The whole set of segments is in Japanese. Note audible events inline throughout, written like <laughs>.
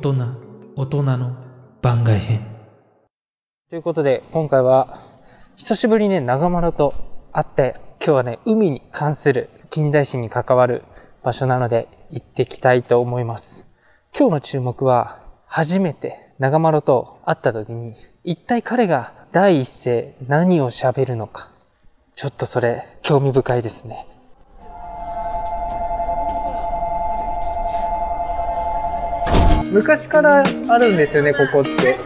人大人の番外編ということで、今回は、久しぶりにね、長丸と会って、今日はね、海に関する近代史に関わる場所なので、行ってきたいと思います。今日の注目は、初めて長丸と会った時に、一体彼が第一声何を喋るのか。ちょっとそれ、興味深いですね。昔からあるんですよね、ここって。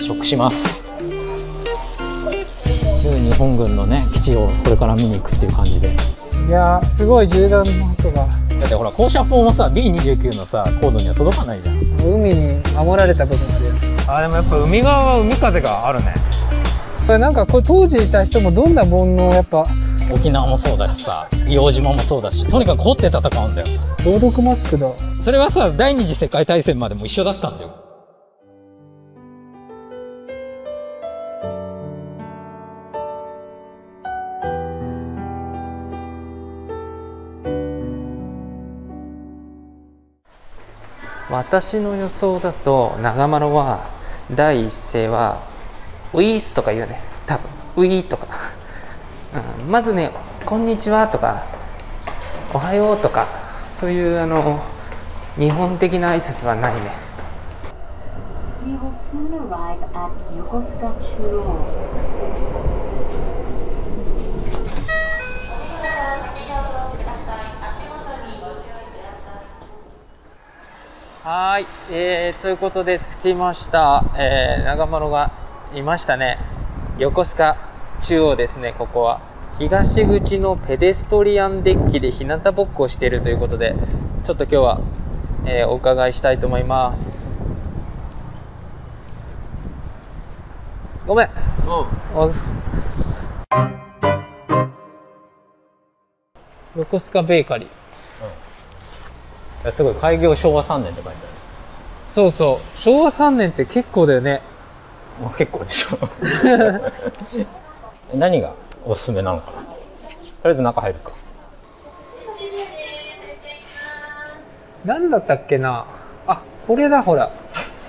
食します旧日本軍のね基地をこれから見に行くっていう感じでいやー、すごい銃弾の音が。だってほら高射砲もさ B29 のさ高度には届かないじゃん海に守られた部分あるよね。あでもやっぱ海側は海風があるねこれなんかこれ当時いた人もどんな煩悩をやっぱ沖縄もそうだしさ硫黄島もそうだしとにかく掘って戦うんだよ。防毒マスクだ。それはさ第二次世界大戦までも一緒だったんだよ。私の予想だと長丸は第一声はウィースとか言うね。多分ウィーとか、まずねこんにちはとかおはようとかそういうあの日本的な挨拶はないね。はーい、えー、ということで着きました、えー、長丸がいましたね。横須賀。中央ですねここは。東口のペデストリアンデッキで日向ぼっこをしているということでちょっと今日は、えーお伺いしたいと思います。ごめん。おす。横須賀ベーカリー。すごい開業昭和3年って書いてあそうそう。昭和3年って結構だよね。あ、結構でしょ <laughs> 何がおすすめなのかな？とりあえず中入るか。何だったっけな？あこれだほら。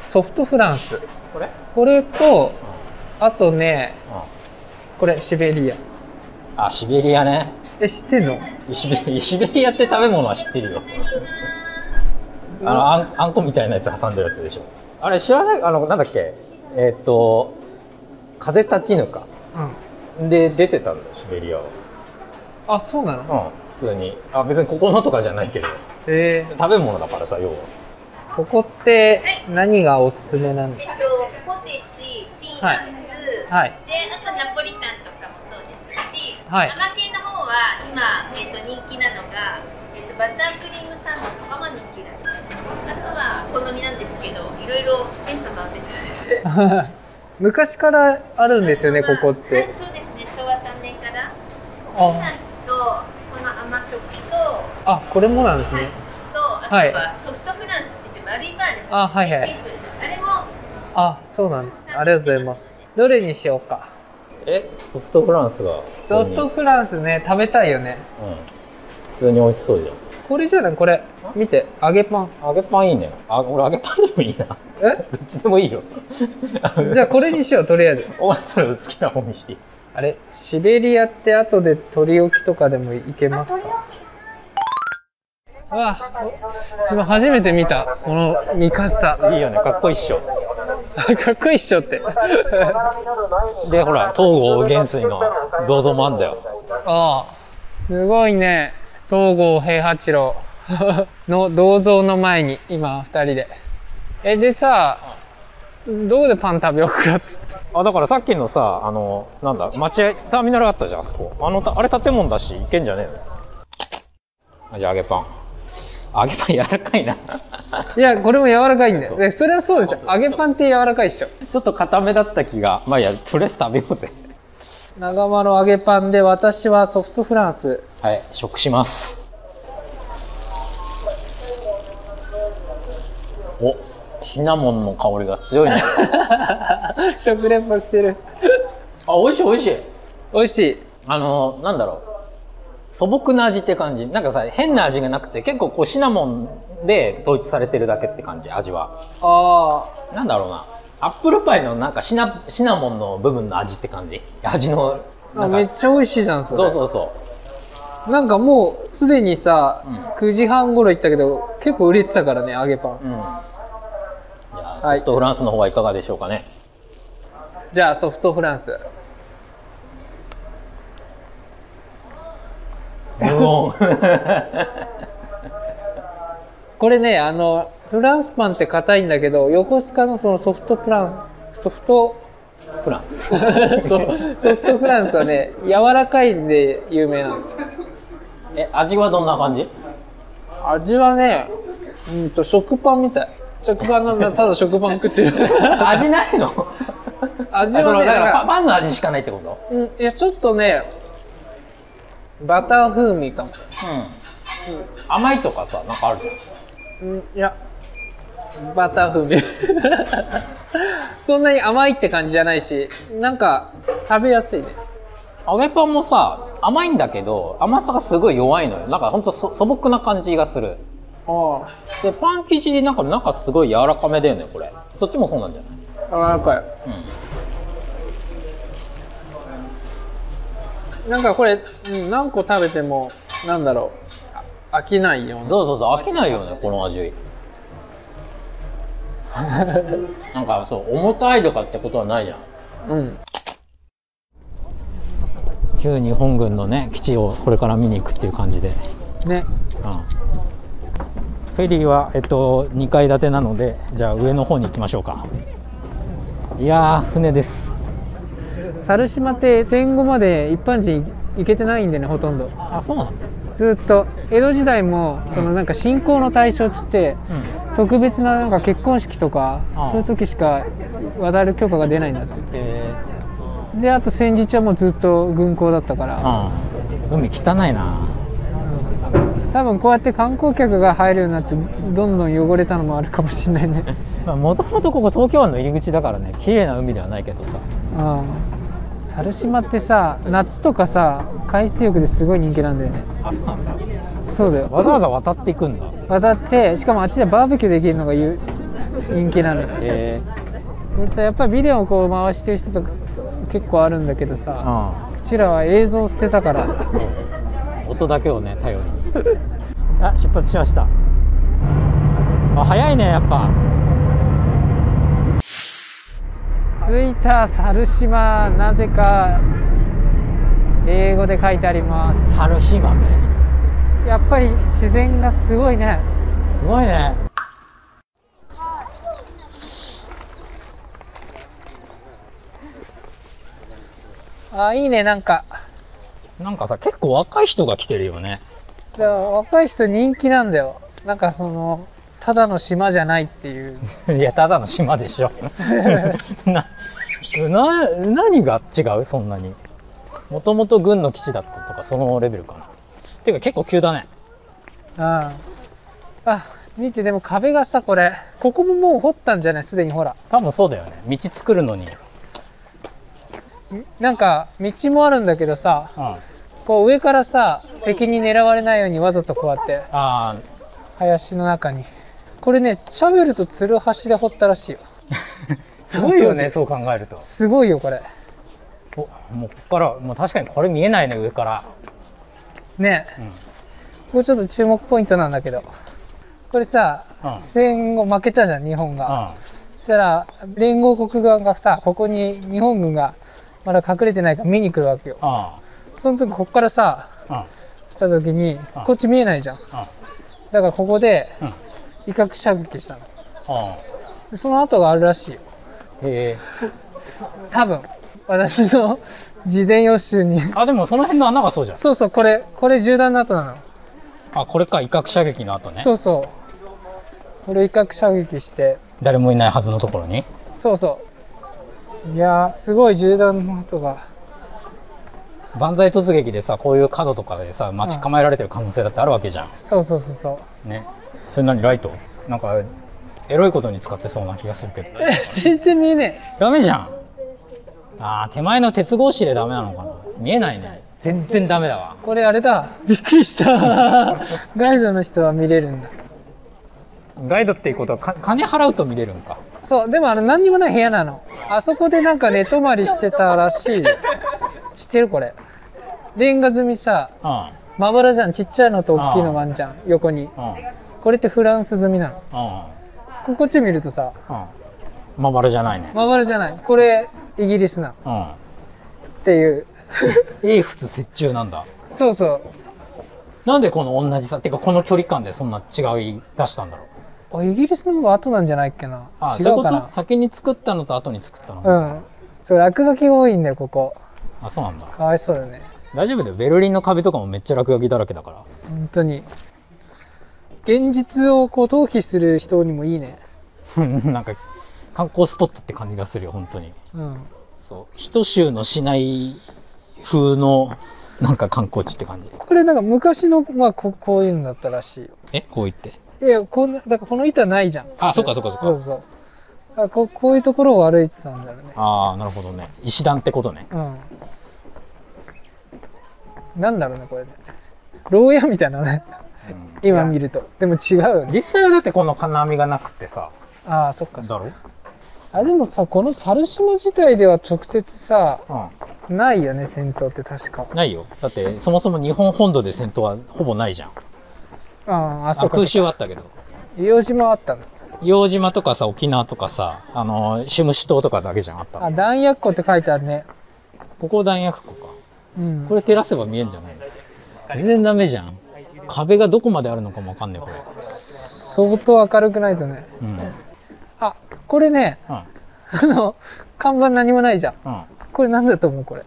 ソフトフランス。これ？これとあとねこれシベリア。あシベリアね。え知ってんの？シベシベリアって食べ物は知ってるよ。あのあんあんこみたいなやつ挟んでるやつでしょ。あれ知らない？あのなんだっけ？えーっと風立ちぬか。うんで出てたんだよシベリアは。あそうなの？うん普通に。あ別にここのとかじゃないけど。え食べ物だからさ要は。ー、ここって何がおすすめなんですか？えっと、ポテチ、ピーナッツ、はい。で、あとナポリタンとかもそうですし、はい。甘系の方は今、えっと、人気なのが、えっと、バタークリームサンドとかも人気だあとは好みなんですけど、いろいろ千差万別。<laughs> 昔からあるんですよねここっはいピーナッあツと、この甘食と、あこれもなんですね。と、あとはい。はソフトフランスって言って、マリーバーです。あはいはい。あれも、あそうなんです。ありがとうございます。どれにしようか。えソフトフランスが普通ソにフトフランスね食べたいよね。うん、普通に美味しそうじこれじゃない？これ見て。揚げパン。ゃん揚げパンいいね。あ俺揚げパンでもいいな。え？<laughs> どっちでもいいよ。じゃあこれにしようとりあえず。お前とりあえず好きな方にして。いいあれシベリアって後で取り置きとかでもいけますか？うわ自分初めて見た。このミカサいいよね。かっこいいっしょ。かっこいいっしょって。でほら東郷元帥の銅像もあんだよ。ああすごいね。東郷平八郎の銅像の前に今二人で。えでさどこでパン食べようかっつって。あだからさっきのさあのなんだ待合ターミナルあったじゃんあそこ。あのたあれ建物だし行けんじゃねえの？あじゃあ揚げパン。揚げパン <laughs> 柔らかいな。いやこれも柔らかいんだよ。そう。でそれはそうでしょ。揚げパンって柔らかいっしょ。ちょっと固めだった気が。まあいいやとりあえず食べようぜ。長丸揚げパンで私はソフトフランス。はい食します。おシナモンの香りが強いね。<laughs> 食レポしてる。あ美味しい美味しい。美味しい。あのなんだろう。素朴な味って感じ。なんかさ変な味がなくて結構こうシナモンで統一されてるだけって感じ味は。あなんだろうな。アップルパイのなんかシナシナモンの部分の味って感じ。味のーあなんか。めっちゃ美味しいじゃんそれ。そうそうそう。なんかもうすでにさ、うん。9時半頃行ったけど結構売れてたからね揚げパン。うんソフトフランスの方はいかがでしょうかね、じゃあソフトフランス。これねあのフランスパンって硬いんだけど横須賀のそのソフトフランスソフトフランス。<laughs> そうソフトフランスはね柔らかいんで有名なんです。よえ味はどんな感じ？味はねうんと食パンみたい食パンなんだ。ただ食パン食ってる。<laughs> 味ないの？味はねなんのだからパンの味しかないってこと？うんいやちょっとねバター風味かも。うん、甘いとかさなんかあるじゃん。うんいやバター風味。<laughs> そんなに甘いって感じじゃないしなんか食べやすいね。揚げパンもさ甘いんだけど甘さがすごい弱いのよ。なんかほんとそ素朴な感じがするあでパン生地なんか中すごい柔らかめだよねこれ。そっちもそうなんじゃない？あ柔らかいなんかこれ、うん、何個食べてもなんだろう。あ飽きないような。そうそうそう飽きないよねこの味。<laughs> なんかそう重たいとかってことはないじゃん。うん。旧日本軍のね基地をこれから見に行くっていう感じで、ね。うん、フェリーは、えっと、2階建てなのでじゃあ上の方に行きましょうか。いやー船です。猿島って戦後まで一般人行けてないんでねほとんど。あそうなの？ずっと。江戸時代もそのなんか信仰の対象っつって特別ななんか結婚式とかああ。そういう時しか渡る許可が出ないんだって。え。であと戦時中はもうずっと軍港だったから。あ。海汚いな多分こうやって観光客が入るようになってどんどん汚れたのもあるかもしれないね。もともとここ東京湾の入り口だからね綺麗な海ではないけどさ。うん猿島ってさ夏とかさ海水浴ですごい人気なんだよね。あそうなんだ。そうだよ。わざわざ渡っていくんだ。渡ってしかもあっちでバーベキューできるのがゆ人気なのよ。へえ。これさやっぱりビデオをこう回してる人とか結構あるんだけどさあうちらは映像を捨てたから。音だけをね頼りに <laughs> あ出発しました。あ早いねやっぱ。着いた猿島なぜか英語で書いてあります。猿島ね。やっぱり自然がすごいね。すごいね。あいいねなんか。なんかさ結構若い人が来てるよねだ若い人人気なんだよ。なんかそのただの島じゃないっていう。<laughs> いやただの島でしょ。<laughs> なな何が違う？そんなに。もともと軍の基地だったとかそのレベルかな。ていうか結構急だね。あ。あ見てでも壁がさこれ。ここももう掘ったんじゃない？すでにほら。多分そうだよね。道作るのに、なんか道もあるんだけどさ。うん、こう上からさ敵に狙われないようにわざとこうやってあ林の中に。これねシャベルとツルハシで掘ったらしいよ。ー <laughs> すごいよねそう考えると。すごいよこれ。おもうここからもう確かにこれ見えないね上から。ね、うん。ここちょっと注目ポイントなんだけど。これさ、うん。戦後負けたじゃん日本が、あそしたら連合国側がさここに日本軍がまだ隠れてないから見に来るわけよ。あその時ここからさあ。した時にうんこっち見えないじゃん。あ。だからここで威嚇射撃したの。その後があるらしいよ。へえ。多分。私の <laughs> 事前予習に。あでもその辺の穴がそうじゃん。そうそうこれこれ銃弾の後なの、あこれか威嚇射撃の後ね。そうそう。これ威嚇射撃して。誰もいないはずのところに。そうそう。いやーすごい銃弾の跡が万歳突撃でさこういう角とかでさ待ち構えられてる可能性だってあるわけじゃん。そうそうそうそう。ね。それ何ライト？なんかエロいことに使ってそうな気がするけど。え <laughs> 全然見えねダメじゃん。あー手前の鉄格子でダメなのかな。見えないね。全然ダメだわ。これあれだ。びっくりした。<laughs> ガイドの人は見れるんだ。ガイドっていうことはか金払うと見れるんか。そうでもあれ何にもない部屋なの。あそこでなんか寝泊まりしてたらしいよ知ってるこれ。レンガ積みさうんまばらじゃんちっちゃいのと大きいのがあんじゃん横に。うんこれってフランス積みなの。うんここっち見るとさうんまばらじゃないね。まばらじゃない。これイギリスな。っていう。英仏折衷なんだ。そうそう。なんでこの同じさてかこの距離感でそんな違い出したんだろう。あイギリスの方が後なんじゃないっけな。あそういうこ違うかな。と先に作ったのと後に作ったの、うん。そう落書きが多いんだよここあそうなんだ。かわいそうだね。大丈夫だよ。ベルリンの壁とかもめっちゃ落書きだらけだから。本当に。現実をこう逃避する人にもいいね。<laughs> なんか観光スポットって感じがするよ本当に。うん。そう。一州の市内風のなんか観光地って感じ。これなんか昔のまあここういうのだったらしいよ。え？こう言って。いやこんなだからこの板ないじゃん。あそっかそっかそっか。そうそうあここういうところを歩いてたんだろうね。ああなるほどね。石段ってことね。うん。なんだろうねこれ。ね牢屋みたいなね。今見ると。でも違うよね。実際はだってこの金網がなくってさ。ああそっか。だろ？あでもさこの猿島自体では直接さうないよね戦闘って確か。んないよ。だってそもそも日本本土で戦闘はほぼないじゃん。あああそかそ襲はあったけど。硫黄島はあったの。硫黄島とかさ沖縄とかさあのシムシ島とかだけじゃんあったの。あ弾薬庫って書いてあるね。ここ弾薬庫か。うん。これ照らせば見えんじゃない？の全然ダメじゃん。壁がどこまであるのかもわかんないこれ。相当明るくないとね。うん。あこれねうん。あの看板何もないじゃん。うん。これなんだと思うこれ。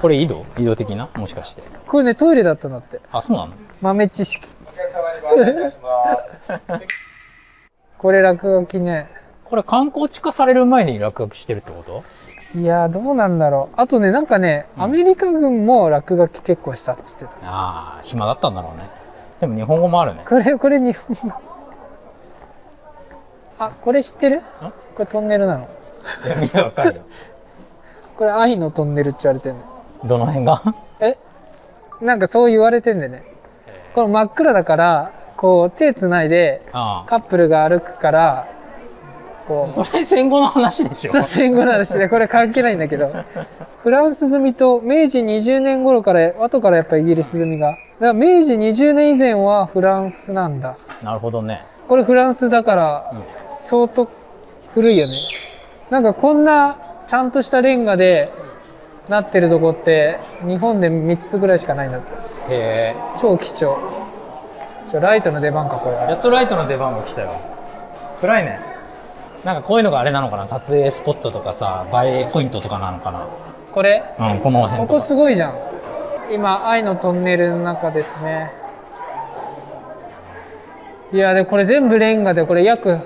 これ井戸？井戸的な？もしかして。これねトイレだったんだって。あそうなの？豆知識 <laughs> これ落書きね。これ観光地化される前に落書きしてるってこと？いやーどうなんだろう。あとねなんかねアメリカ軍も落書き結構したって言ってた。ああ暇だったんだろうね。でも日本語もあるね。これこれ日本語。あこれ知ってる？これトンネルなの？いやみんなわかるよ。<laughs> これ愛のトンネルって言われてんの。どの辺が？え？なんかそう言われてんでね。この真っ暗だからこう手つないであカップルが歩くからこあう。それ戦後の話でしょ。そう戦後の話。でこれ関係ないんだけど。<laughs> フランス積みと明治20年頃から後からやっぱイギリス積みが。だから明治20年以前はフランスなんだ。なるほどね。これフランスだから相当古いよね。なんかこんなちゃんとしたレンガでなってるとこって日本で3つぐらいしかないんだって。へえ。超貴重ちょライトの出番かこれやっとライトの出番が来たよ。暗いね。なんかこういうのがあれなのかな。撮影スポットとかさ映えポイントとかなのかこれ？なうんこの辺ことこかすごいじゃん。今愛のトンネルの中ですね。いやでこれ全部レンガでこれ約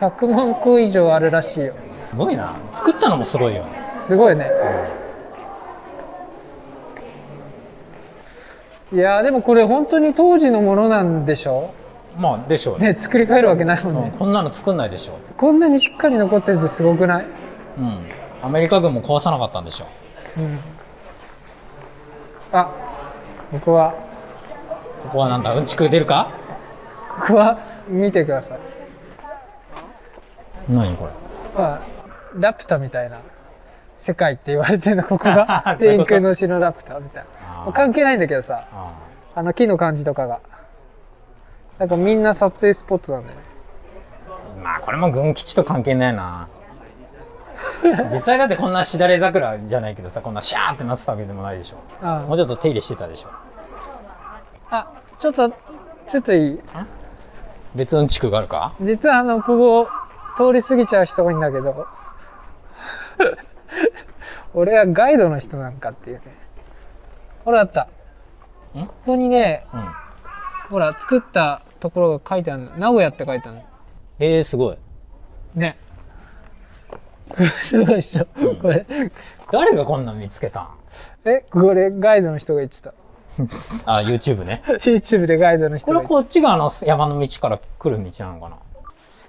100万個以上あるらしいよ。すごいな。作ったのもすごいよね。すごいねいやでもこれ本当に当時のものなんでしょまあでしょうね。ね作り変えるわけないもんうんねこんなの作んないでしょこんなにしっかり残っててすごくない？うん。アメリカ軍も壊さなかったんでしょう。ん。あここは。ここはなんだうんちく出るか？ここは見てください。何これ？まあ、ラピュタみたいな世界って言われてるのここが。<laughs> 天空の城ラピュタみたいあー。な関係ないんだけどさああの木の感じとかが。なんかみんな撮影スポットなんだよね。ーまあこれも軍基地と関係ないな。<laughs> 実際だってこんなしだれ桜じゃないけどさこんなシャーってなってたわけでもないでしょ。あもうちょっと手入れしてたでしょ。あちょっとちょっといい？別の地区があるか？実はあのここ通り過ぎちゃう人多いんだけど。<laughs> 俺はガイドの人なんかっていうねほらあった。ん？ここにねうん。ほら作ったところが書いてあるの。名古屋って書いてあるの。えー、すごい。ね。<laughs> すごいでしょ、これ。誰がこんなん見つけたん？えこれガイドの人が言ってた。あ YouTube ね。<laughs> YouTube でガイドの人これこっちがあの山の道から来る道なのかな？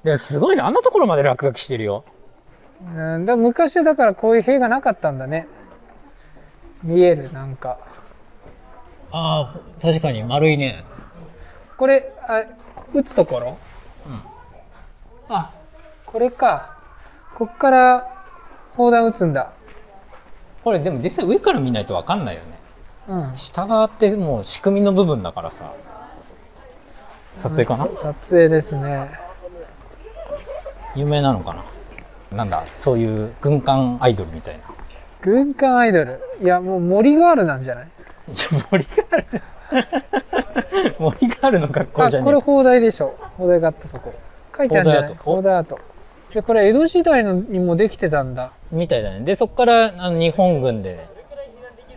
でもすごいね。あんなところまで落書きしてるよ。たうんだ昔はだからこういう塀がなかったんだね。見えるなんかああ確かに丸いね。これあ打つところ？うん。あこれか。こっから砲弾撃つんだ。これでも実際上から見ないと分かんないよね。うん。下側ってもう仕組みの部分だからさ。撮影かな、撮影ですね。有名なのかな？なんだそういう軍艦アイドルみたいな。軍艦アイドル。いやもう森ガールなんじゃない？いや森がある。<laughs> 森があるの格好あじゃねえ。これ砲台でしょ。砲台があったとこ。書いてあるんじゃない？砲砲台跡でこれ江戸時代のにもできてたんだ。みたいだね。でそこからあの日本軍で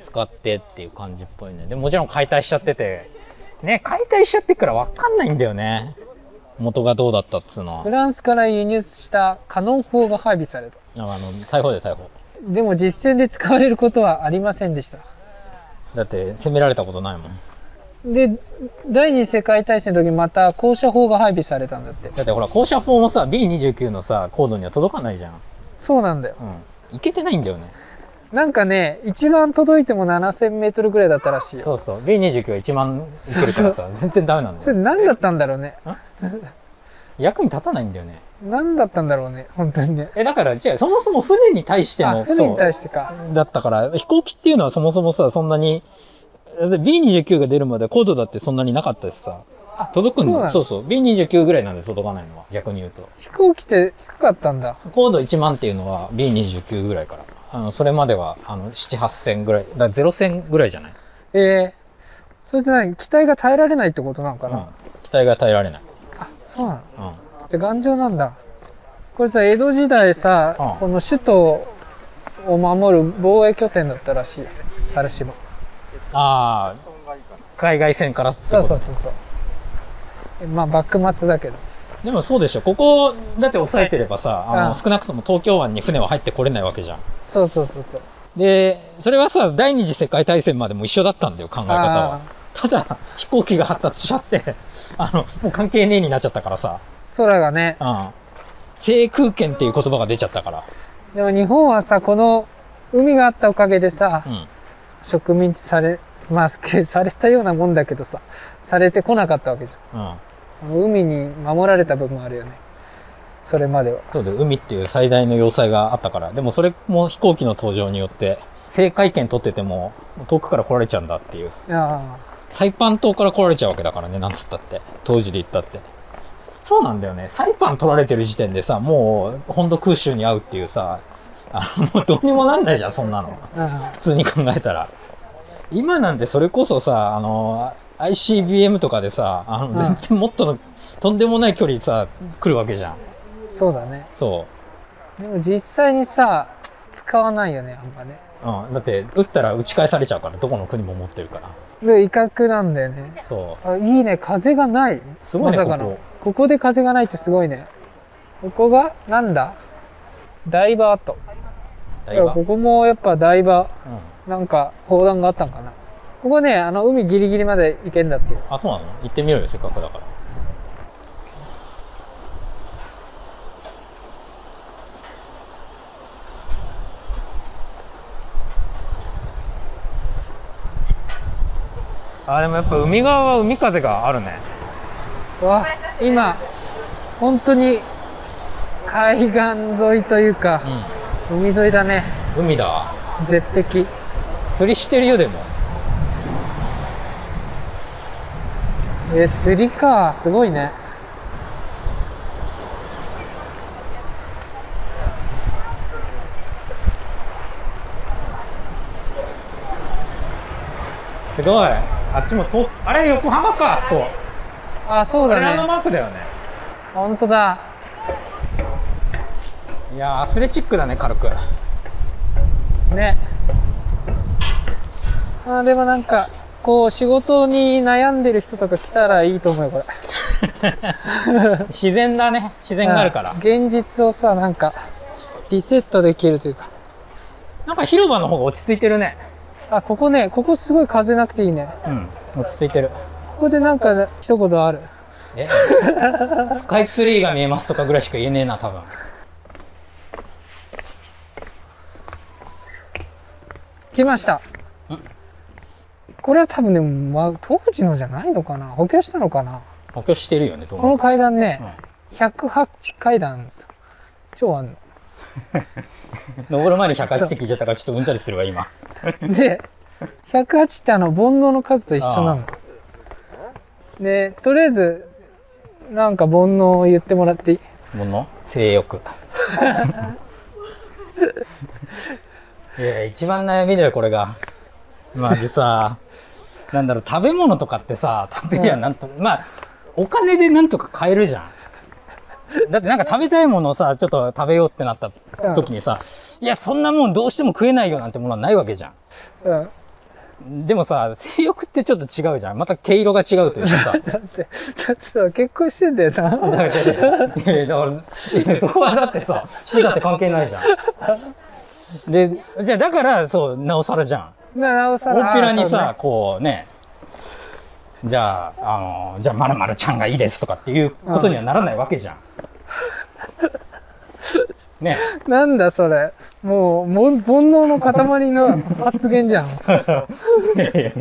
使ってっていう感じっぽいね。でもちろん解体しちゃってて。ね解体しちゃってっから分かんないんだよね。元がどうだったっつうのは。フランスから輸入したカノン砲が配備された。あの逮捕で逮捕。でも実戦で使われることはありませんでしただって攻められたことないもん。で第二次世界大戦の時また高射砲が配備されたんだって。だってほら高射砲もさ B29 のさ高度には届かないじゃん。そうなんだよ。うん。いけてないんだよね。なんかね一番届いても7000メートルぐらいだったらしいよ。そうそう。B29 は1万いけるからさ全然ダメなんだよ。それ何だったんだろうね。役に立たないんだよね何だったんだろうね本当にね。えだからじゃあそもそも船に対してあの船に対してか。だったから飛行機っていうのはそもそもさそんなにだって B29 が出るまで高度だってそんなになかったしさ。あ届くんだ。そうそう B29 ぐらいなんで届かないのは。逆に言うと。飛行機って低かったんだ。高度1万っていうのは B29 ぐらいから。あのそれまではあの78000ぐらい。だから0線ぐらいじゃない、ええそれって何？機体が耐えられないってことなのかな、うん、機体が耐えられない、あそうなの？うん、じゃあ頑丈なんだ。これさ江戸時代さ、うんこの首都を守る防衛拠点だったらしい。猿島。ああ。海外線からそうそうそうそう。まあ幕末だけど。でもそうでしょ。ここだって抑えてればさあのうん少なくとも東京湾に船は入ってこれないわけじゃん。そうそうそうそう。でそれはさ第二次世界大戦までも一緒だったんだよ考え方は。あただ飛行機が発達しちゃってあのもう関係ねえになっちゃったからさ、ー空がね。うん、制空権っていう言葉が出ちゃったから、でも日本はさこの海があったおかげでさ、うん、植民地されまあ <laughs> されたようなもんだけどさされてこなかったわけじうん、ゃん。海に守られた部分あるよね。それまでは。そうだよ。海っていう最大の要塞があったから。でもそれも飛行機の登場によって制海権取ってても遠くから来られちゃうんだっていう。あ。サイパン島から来られちゃうわけだからねなんつったって。当時で言ったってそうなんだよね。サイパン取られてる時点でさもう本土空襲に遭うっていうさあのもうどうにもなんないじゃんそんなの。普通に考えたら。今なんてそれこそさあの ICBM とかでさあうん。の全然もっとのとんでもない距離さ来るわけじゃん。そうだね。そでも実際にさ使わないよねあんまね。う、うん、だって撃ったら撃ち返されちゃうからどこの国も持ってるから。で威嚇なんだよね。そう。あいいね。風がない。すごいねまさかのこここで風がないってすごいね。ここがなんだ？ダイバーとだいぶここもやっぱダイバうん。ーなんか砲弾があったんかな。ここねあの海ギリギリまで行けんだってあそうなの？行ってみようよせっかくだから。あでもやっぱ海側は海風があるねわ今本当に海岸沿いというかう海沿いだね。ん海だ。絶壁。釣りしてるよでも。え釣りか。すごいね。すごい。あっちもとあれ横浜かあそこあそうだね。マークだよね。本当だ。いやーアスレチックだね軽く。ね。あでもなんかこう仕事に悩んでる人とか来たらいいと思うよこれ。自然だね。自然があるから。うん。現実をさなんかリセットできるというか。なんか広場の方が落ち着いてるね。あここねここすごい風なくていいね。うん落ち着いてるここでなんか一言ある？え？<laughs> スカイツリーが見えますとかぐらいしか言えねえな多分。来ました。これは多分でも、まあ、当時のじゃないのかな？補強したのかな？補強してるよね、このも。階段ね、うん。108階段ですよ。超あんの。<laughs> 登る前に108って聞いちゃったからちょっとうんざりするわ、今。で108ってあの煩悩の数と一緒なのでとりあえずなんか煩悩を言ってもらっていい？もの性欲。<laughs> いや、一番悩みだよ、これが。まずさ、なんだろう、食べ物とかってさ、食べりゃなんと、まあ、お金でなんとか買えるじゃん。だってなんか食べたいものをさ、ちょっと食べようってなった時にさ、いや、そんなもんどうしても食えないよなんてものはないわけじゃん。うんでもさ、性欲ってちょっと違うじゃん。また毛色が違うというかさ。<laughs> だってだってさ結婚してんだよなだから違う違ういやいやだからいやそこはだってさしてだって関係ないじゃん。でじゃあだからそうなおさらじゃん。ななおさら大っぺらにあさ、こうねじゃああのじゃあまるまるちゃんがいいですとかっていうことにはならないわけじゃん。う <laughs> ね。<laughs> なんだそれ。もうも煩悩の塊の発言じゃん。いやいやいや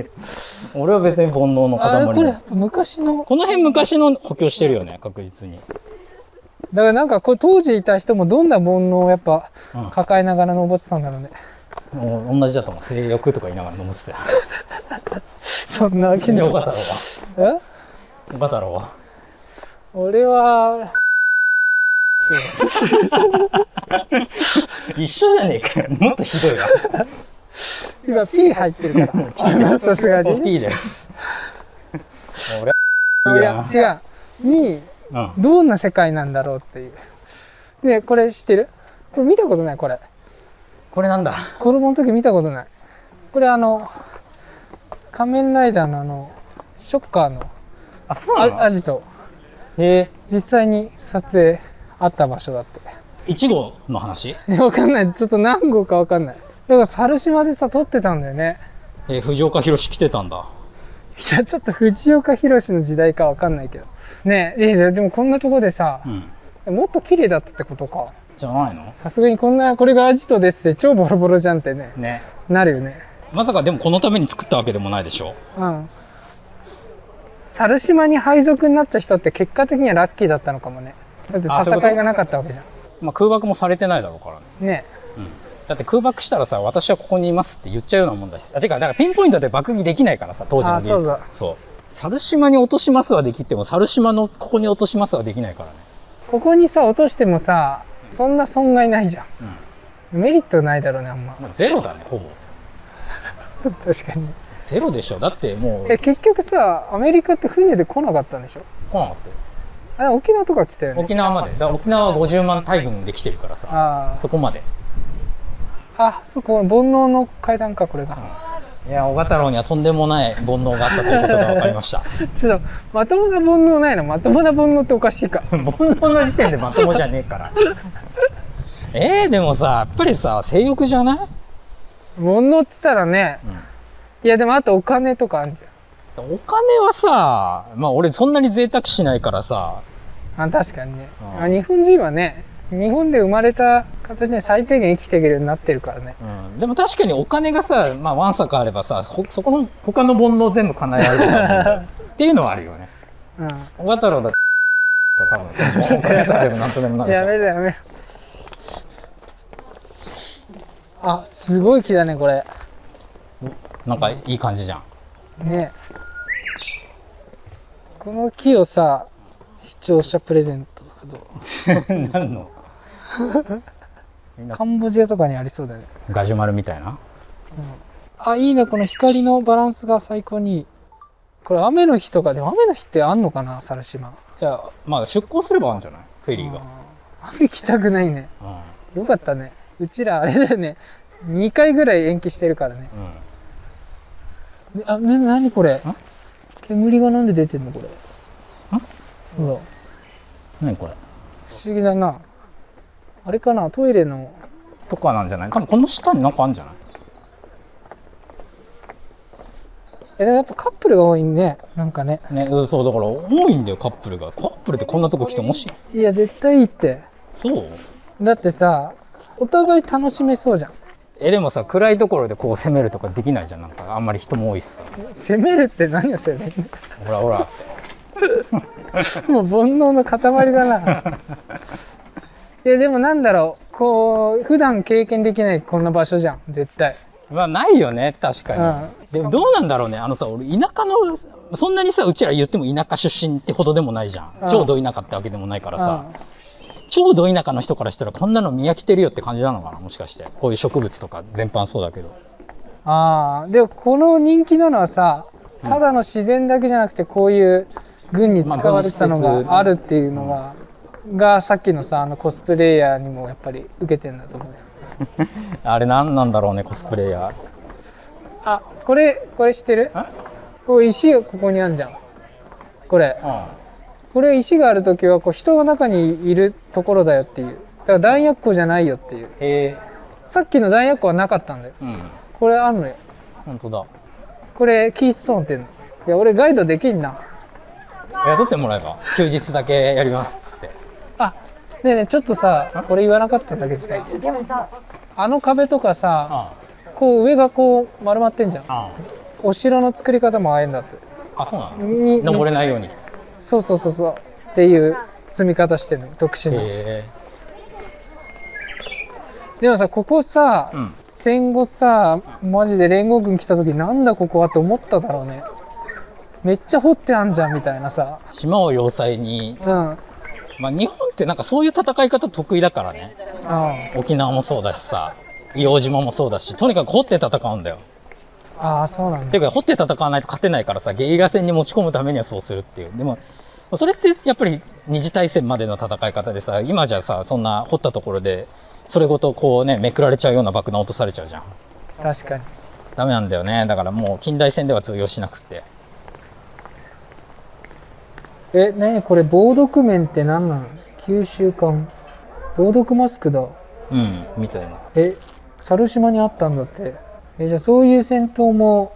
俺は別に煩悩のあれこれや塊っぱ昔の。この辺昔の補強してるよね確実に。だからなんかこれ当時いた人もどんな煩悩をやっぱうん。抱えながら登ってたんだろうね。もう同じだと思う。性欲とか言いながら飲むってたよ。<laughs> そんなわけじじゃ岡太郎は？え？岡太郎は？俺は <laughs> 一緒じゃねえかよ。もっとひどいわ。今 P 入ってるから <laughs> さすがに P だよ。俺いいやや違うにうん。どんな世界なんだろうっていうねこれ知ってる？これ見たことないこれこれなんだ？子供の時見たことないこれあの仮面ライダーのあのショッカーのあ、そうアアジトへえ。実際に撮影あった場所だって。1号の話？<laughs> わかんない。ちょっと何号かわかんない。だから猿島でさ撮ってたんだよね。えー藤岡弘来てたんだ。いやちょっと藤岡弘の時代かわかんないけど。ねえいやでもこんなとこでさうん。もっと綺麗だったってことか。じゃないの？さすがにこんなこれがアジトですって超ボロボロじゃんってねね。なるよね。まさかでもこのために作ったわけでもないでしょ？うん。猿島に配属になった人って結果的にはラッキーだったのかもねだって戦いがなかったわけじゃまあ空爆もされてないだろうからね。んねだって空爆したらさ、私はここにいますって言っちゃうようなもんだし。あてか、だからピンポイントで爆撃できないからさ、当時の技術。あそうだそう。猿島に落としますはできても、猿島のここに落としますはできないからね。ここにさ落としてもさそんな損害ないじゃん、メリットないだろうねあんままあ、ゼロだね、ほぼ。<laughs> 確かにゼロでしょ。だってもう、え結局さアメリカって船で来なかったんでしょ？来なかったよ。あれ沖縄とか来たよね。沖縄まで。だ沖縄は50万大軍で来てるからさ、あそこまで。ああそこ煩悩の階段かこれが、いや、小太郎にはとんでもない煩悩があったということが分かりました。<laughs> ちょっとまともな煩悩ないの？まともな煩悩っておかしいか。<laughs> 煩悩の時点でまともじゃねえから。<laughs> えー、でもさ、やっぱりさ、性欲じゃない、煩悩って言ったらね。いやでもあとお金とかあるじお金はさ、まあ俺そんなに贅沢しないからさ、ゃんあ確かにね、うんあ日本人はね日本で生まれた形で最低限生きていけるようになってるからね。うん、でも確かにお金がさ、まあわんさかあればさ、ほそこの他の煩悩全部叶えられる <laughs> っていうのはあるよね。うん。小太郎だって多分さ、お金さえあればなんとでもなるやん。めろやめろ。あすごい木だねこれ。なんかいい感じじゃん。ね。この木をさ視聴者プレゼントとかどう？<laughs> 何の？カンボジアとかにありそうだね。ガジュマルみたいな？あいいね。この光のバランスが最高にいい。これ雨の日とかでも雨の日ってあんのかな？猿島。いや、まあ出港すればあるんじゃない？フェリーが。雨来たくないね。うん。よかったね。うちらあれだよね。2回ぐらい延期してるからね。うん。であね何これ？煙がなんで出てんのこれ？ほら何これ？不思議だな。あれかな？トイレの。とかなんじゃない？多分この下になんかあるんじゃない？えやっぱカップルが多いね。なんかね。ね、うんそうだから多いんだよカップルが。カップルってこんなとこ来てもし？いや絶対いいって。そう？だってさお互い楽しめそうじゃん。えでもさ暗いところでこう攻めるとかできないじゃん。なんかあんまり人も多いしさ。攻めるって何をしてるほらほらって。の <laughs> <laughs> もう煩悩の塊だな。<laughs> いや、でもなんだろう、こう、普段経験できないこんな場所じゃん、絶対。まあないよね。確かに、うん。でもどうなんだろうね。あのさ俺田舎のそんなにさうちら言っても田舎出身ってほどでもないじゃん、うん。超ど田舎ってわけでもないからさ、うん。超ど田舎の人からしたらこんなの見飽きてるよって感じなのかなもしかして。こういう植物とか全般そうだけど。ああ、でもこの人気なのはさ、ただの自然だけじゃなくて、こういう軍に使われてたのがあるっていうのが、がさっきのさ、あのコスプレイヤーにもやっぱり受けてんだと思うよ。あれ何なんだろうねコスプレイヤーあ、これ、これ知ってる？こう石がここにあるじゃん。これ。これ石がある時はこう人が中にいるところだよっていう。だから弾薬庫じゃないよっていう。さっきの弾薬庫はなかったんだよ。うんこれあるのよ。本当だこれキーストーンっていうの。いや、俺ガイドできんな。雇ってもらえば休日だけやりますっつってあ、ねえねえちょっとさ、これ言わなかったんだけどさ、あの壁とかさ、あこう上がこう丸まってんじゃん。あお城の作り方もああいうんだって。あそうなの？に登れないようにへそうそうそうそう。っていう積み方してるの。特殊な。えでもさ、ここさ、うん戦後さ、マジで連合軍来た時なんだここはって思っただろうね。めっちゃ掘ってあんじゃんみたいなさ。島を要塞にうん。うん。まあ日本ってなんかそういう戦い方得意だからね沖縄もそうだしさ硫黄島もそうだしとにかく掘って戦うんだよああ、そうなんだ。ていうか掘って戦わないと勝てないからさゲリラ戦に持ち込むためにはそうするっていうでもそれってやっぱり二次大戦までの戦い方でさ今じゃさそんな掘ったところでそれごとこうねめくられちゃうような爆弾落とされちゃうじゃん確かに。ダメなんだよねだからもう近代戦では通用しなくってえ、なにこれ、防毒面って何なの九州艦。防毒マスクだ。うんみたいなえ、猿島にあったんだって。え、じゃあそういう戦闘も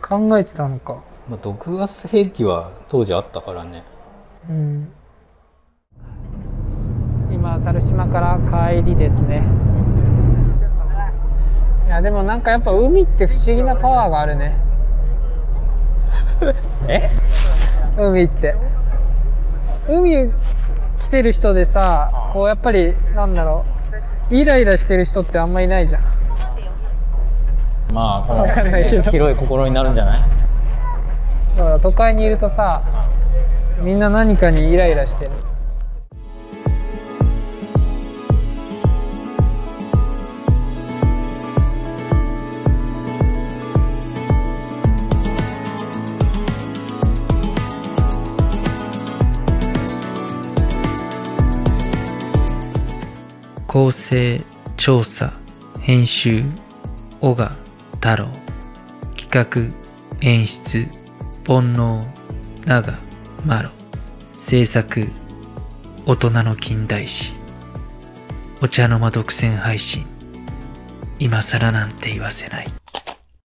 考えてたのか。まあ、毒ガス兵器は当時あったからねうん。今、猿島から帰りですね。いや、でもなんかやっぱ海って不思議なパワーがあるね。<laughs> え？海って。海来てる人でさ、こうやっぱり、なんだろう。イライラしてる人ってあんまいないじゃん。まあこの広い心になるんじゃない？だから都会にいるとさ、みんな何かにイライラしてる。構成調査編集小賀太郎企画演出煩悩長マロ制作大人の近代史お茶の間独占配信今更なんて言わせない